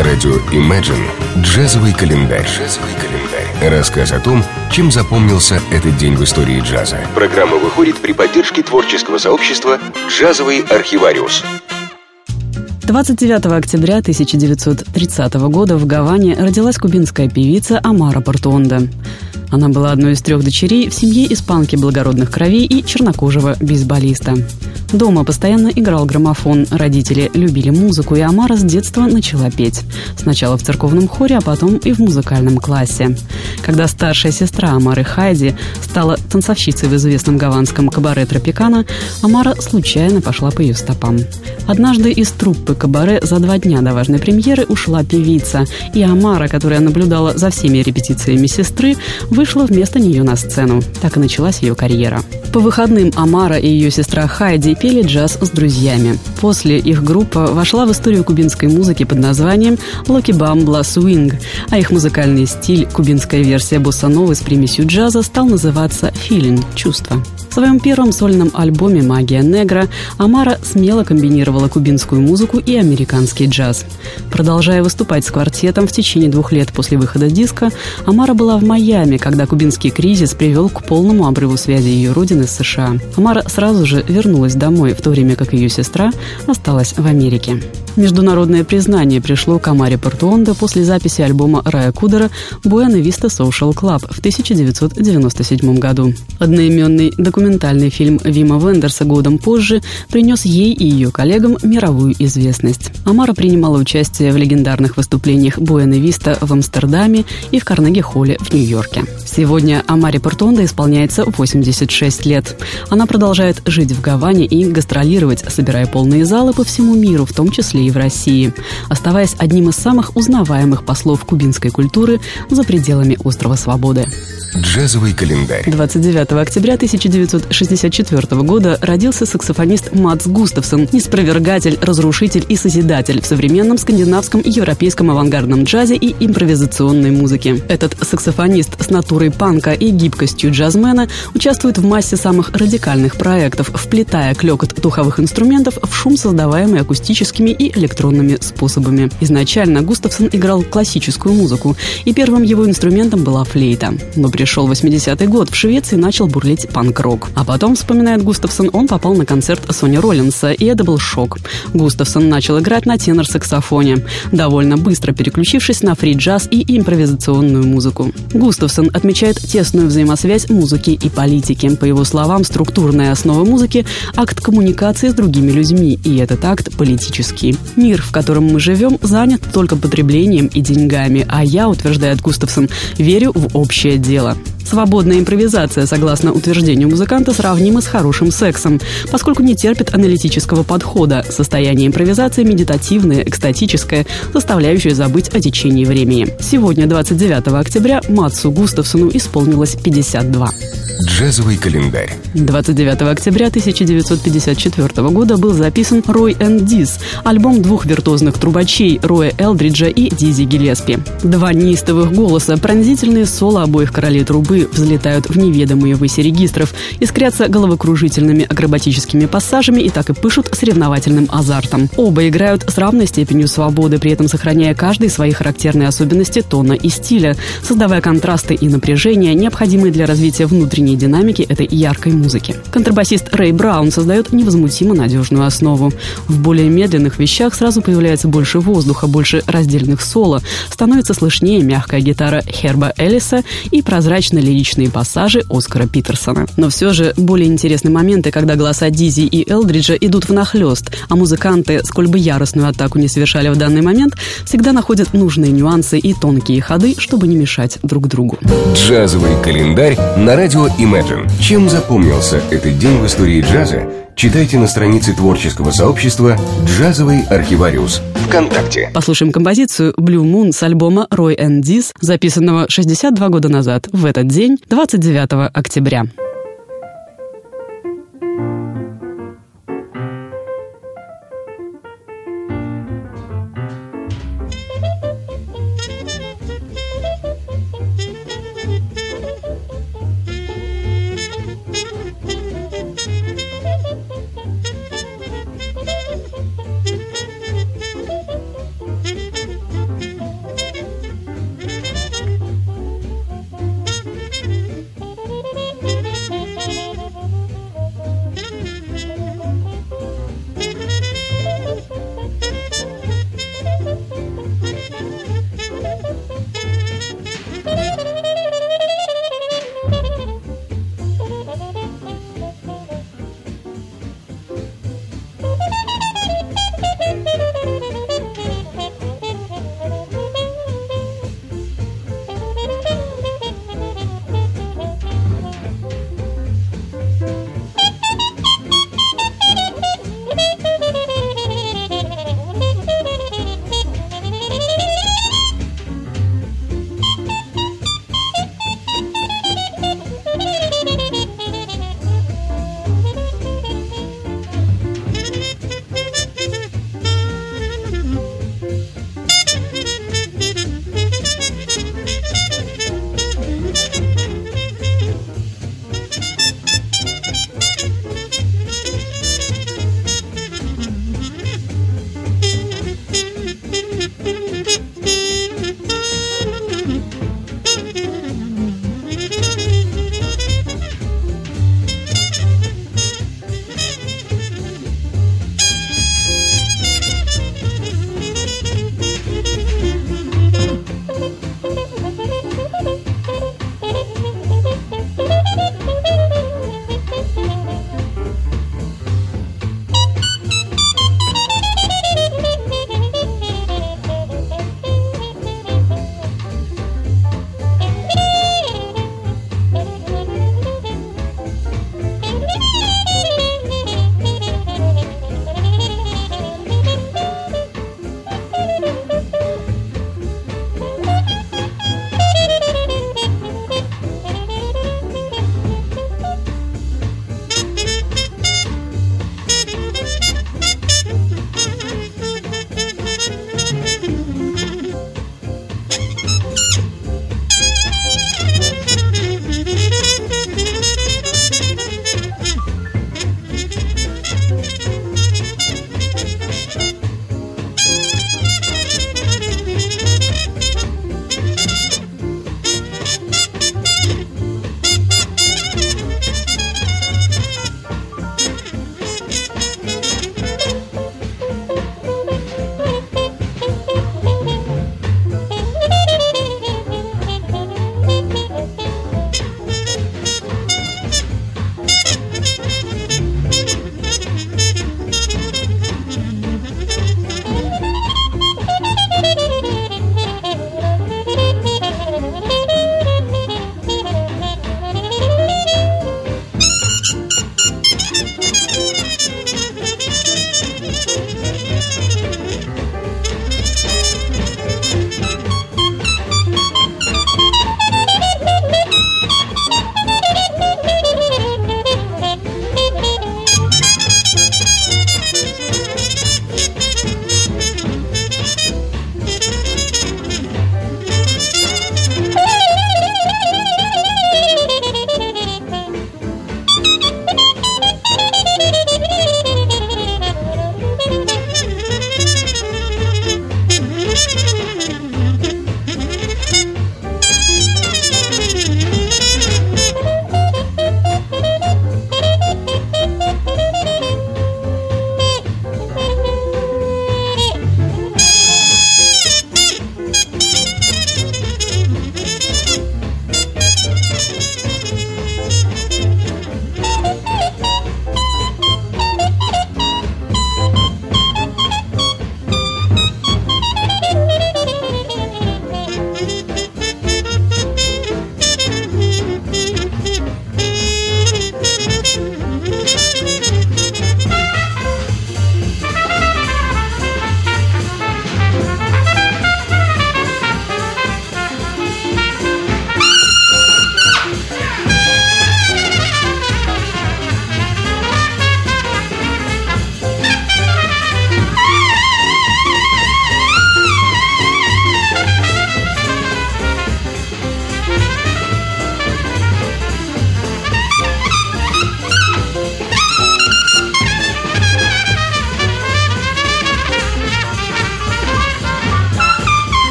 На радио Imagine джазовый календарь. Джазовый календарь. Рассказ о том, чем запомнился этот день в истории джаза. Программа выходит при поддержке творческого сообщества «Джазовый архивариус». 29 октября 1930 года в Гаване родилась кубинская певица Амара Портуонда. Она была одной из трех дочерей в семье испанки благородных кровей и чернокожего бейсболиста. Дома постоянно играл граммофон, родители любили музыку, и Амара с детства начала петь. Сначала в церковном хоре, а потом и в музыкальном классе. Когда старшая сестра Амары Хайди стала танцовщицей в известном гаванском кабаре «Тропикана», Амара случайно пошла по ее стопам. Однажды из труппы кабаре за два дня до важной премьеры ушла певица, и Амара, которая наблюдала за всеми репетициями сестры, вышла вместо нее на сцену. Так и началась ее карьера. По выходным Амара и ее сестра Хайди пели джаз с друзьями. После их группа вошла в историю кубинской музыки под названием «Локи Бамбла Swing», а их музыкальный стиль, кубинская версия босса-новой с примесью джаза, стал называться «Feeling» – «Чувство». В своем первом сольном альбоме «Магия Негра» Амара смело комбинировала кубинскую музыку и американский джаз. Продолжая выступать с квартетом в течение двух лет после выхода диска, Амара была в Майами, когда кубинский кризис привел к полному обрыву связи ее родины с США. Амара сразу же вернулась домой, в то время как ее сестра осталась в Америке. Международное признание пришло к Амаре после записи альбома Рая Кудера «Буэна Виста Social Club» в 1997 году. Одноименный документальный фильм Вима Вендерса годом позже принес ей и ее коллегам мировую известность. Амара принимала участие в легендарных выступлениях Буэна Виста в Амстердаме и в Карнеги-холле в Нью-Йорке. Сегодня Амаре Портуонда исполняется 86 лет. Она продолжает жить в Гаване и гастролировать, собирая полные залы по всему миру, в том числе и в России, оставаясь одним из самых узнаваемых послов кубинской культуры за пределами острова Свободы. Джазовый календарь. 29 октября 1964 года родился саксофонист Матс Густавсон, неспровергатель, разрушитель и созидатель в современном скандинавском и европейском авангардном джазе и импровизационной музыке. Этот саксофонист с натурой панка и гибкостью джазмена участвует в массе самых радикальных проектов, вплетая клекот духовых инструментов в шум, создаваемый акустическими и электронными способами. Изначально Густавсон играл классическую музыку, и первым его инструментом была флейта. Но пришел 80-й год, в Швеции начал бурлить панк-рок. А потом, вспоминает Густавсон, он попал на концерт Сони Роллинса, и это был шок. Густавсон начал играть на тенор-саксофоне, довольно быстро переключившись на фри-джаз и импровизационную музыку. Густавсон отмечает тесную взаимосвязь музыки и политики. По его словам, структурная основа музыки – акт коммуникации с другими людьми, и этот акт политический. Мир, в котором мы живем, занят только потреблением и деньгами, а я, утверждает Густавсон, верю в общее дело. Свободная импровизация, согласно утверждению музыканта, сравнима с хорошим сексом, поскольку не терпит аналитического подхода. Состояние импровизации медитативное, экстатическое, заставляющее забыть о течении времени. Сегодня, 29 октября, Матсу Густавсону исполнилось 52. Джазовый календарь. 29 октября 1954 года был записан «Рой энд Диз», альбом двух виртуозных трубачей Роя Элдриджа и Дизи Гелеспи. Два неистовых голоса, пронзительные соло обоих королей трубы взлетают в неведомые выси регистров, искрятся головокружительными акробатическими пассажами и так и пышут соревновательным азартом. Оба играют с равной степенью свободы, при этом сохраняя каждый свои характерные особенности тона и стиля, создавая контрасты и напряжения, необходимые для развития внутренней динамики этой яркой музыки. Контрабасист Рэй Браун создает невозмутимо надежную основу. В более медленных вещах сразу появляется больше воздуха, больше раздельных соло, становится слышнее мягкая гитара Херба Эллиса и прозрачно-лиричные пассажи Оскара Питерсона. Но все же более интересны моменты, когда голоса Дизи и Элдриджа идут в нахлест, а музыканты, сколь бы яростную атаку не совершали в данный момент, всегда находят нужные нюансы и тонкие ходы, чтобы не мешать друг другу. Джазовый календарь на радио Imagine. Чем запомнился этот день в истории джаза, читайте на странице творческого сообщества «Джазовый архивариус» ВКонтакте. Послушаем композицию «Blue Moon» с альбома «Roy and Diz», записанного 62 года назад, в этот день, 29 октября.